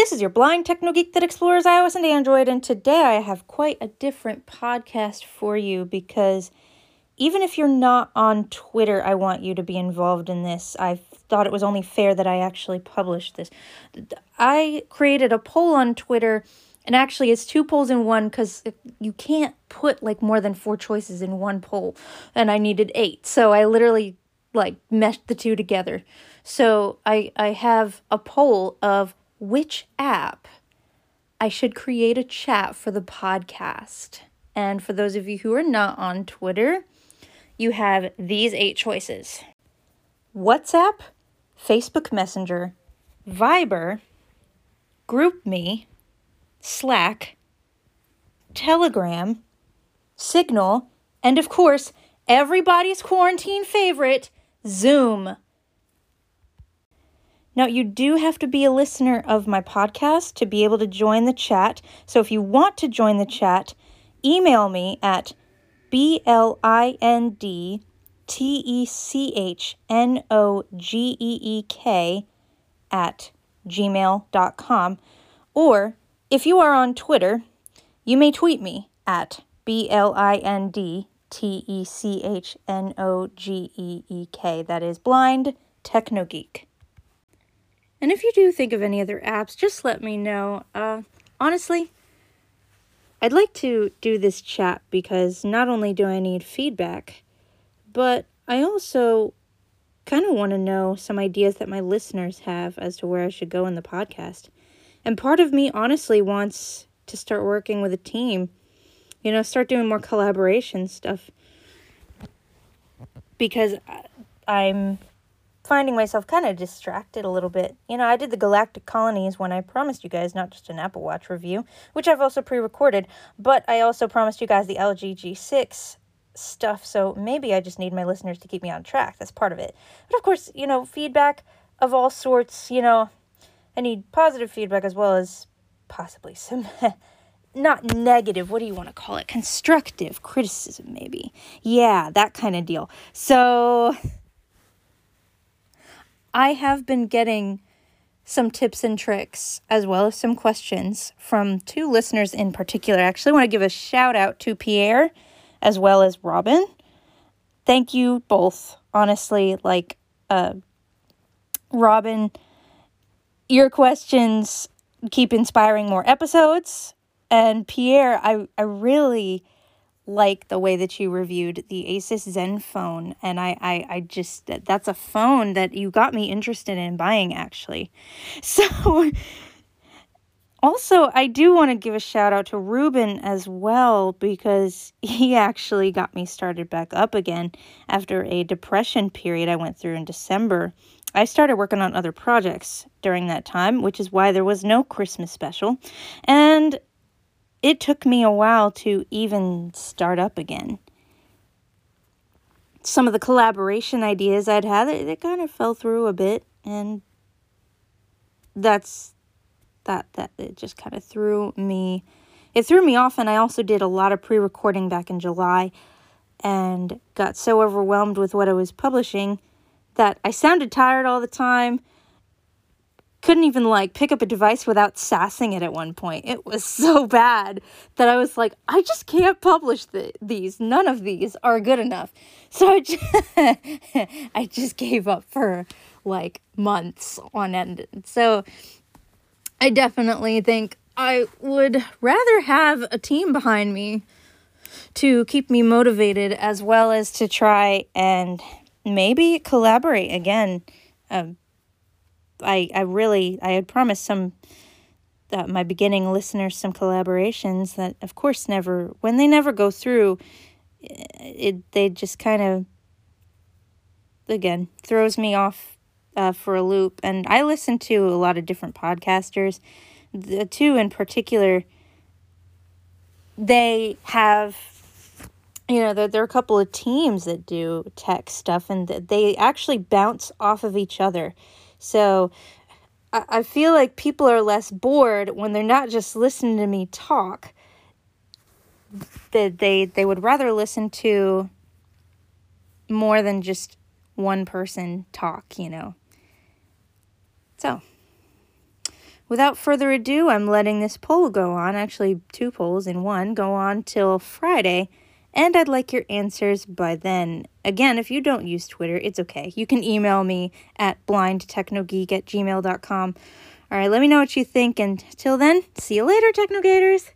This is your blind techno geek that explores iOS and Android, and today I have quite a different podcast for you because even if you're not on Twitter, I want you to be involved in this. I thought it was only fair that I actually published this. I created a poll on Twitter, and actually, it's two polls in one because you can't put like more than four choices in one poll, and I needed eight. So I literally like meshed the two together. So I I have a poll of which app I should create a chat for the podcast. And for those of you who are not on Twitter, you have these eight choices WhatsApp, Facebook Messenger, Viber, GroupMe, Slack, Telegram, Signal, and of course, everybody's quarantine favorite, Zoom. Now, you do have to be a listener of my podcast to be able to join the chat. So, if you want to join the chat, email me at B L I N D T E C H N O G E E K at gmail.com. Or if you are on Twitter, you may tweet me at B L I N D T E C H N O G E E K. That is Blind Techno Geek. And if you do think of any other apps, just let me know. Uh, honestly, I'd like to do this chat because not only do I need feedback, but I also kind of want to know some ideas that my listeners have as to where I should go in the podcast. And part of me honestly wants to start working with a team, you know, start doing more collaboration stuff because I'm finding myself kind of distracted a little bit. You know, I did the Galactic Colonies when I promised you guys not just an Apple Watch review, which I've also pre recorded, but I also promised you guys the LG G6 stuff, so maybe I just need my listeners to keep me on track. That's part of it. But of course, you know, feedback of all sorts, you know, I need positive feedback as well as possibly some. not negative, what do you want to call it? Constructive criticism, maybe. Yeah, that kind of deal. So, I have been getting some tips and tricks as well as some questions from two listeners in particular. I actually want to give a shout out to Pierre as well as Robin. Thank you both. Honestly, like uh Robin, your questions keep inspiring more episodes. And Pierre, I, I really like the way that you reviewed the Asus Zenfone. And I, I, I just, that's a phone that you got me interested in buying actually. So, also, I do want to give a shout out to Ruben as well because he actually got me started back up again after a depression period I went through in December. I started working on other projects during that time, which is why there was no Christmas special. And it took me a while to even start up again. Some of the collaboration ideas I'd had, they, they kind of fell through a bit, and that's that that it just kind of threw me it threw me off and I also did a lot of pre-recording back in July and got so overwhelmed with what I was publishing that I sounded tired all the time couldn't even like pick up a device without sassing it at one point. It was so bad that I was like, I just can't publish the- these. None of these are good enough. So I just, I just gave up for like months on end. So I definitely think I would rather have a team behind me to keep me motivated as well as to try and maybe collaborate again. Um, I I really I had promised some uh, my beginning listeners some collaborations that of course never when they never go through it they just kind of again throws me off uh, for a loop. And I listen to a lot of different podcasters. The two in particular they have you know there, there are a couple of teams that do tech stuff and they actually bounce off of each other so I, I feel like people are less bored when they're not just listening to me talk. That they, they would rather listen to more than just one person talk, you know. So, without further ado, I'm letting this poll go on, actually, two polls in one, go on till Friday. And I'd like your answers by then. Again, if you don't use Twitter, it's okay. You can email me at blindtechnogeek at gmail.com. All right, let me know what you think. And till then, see you later, Technogators.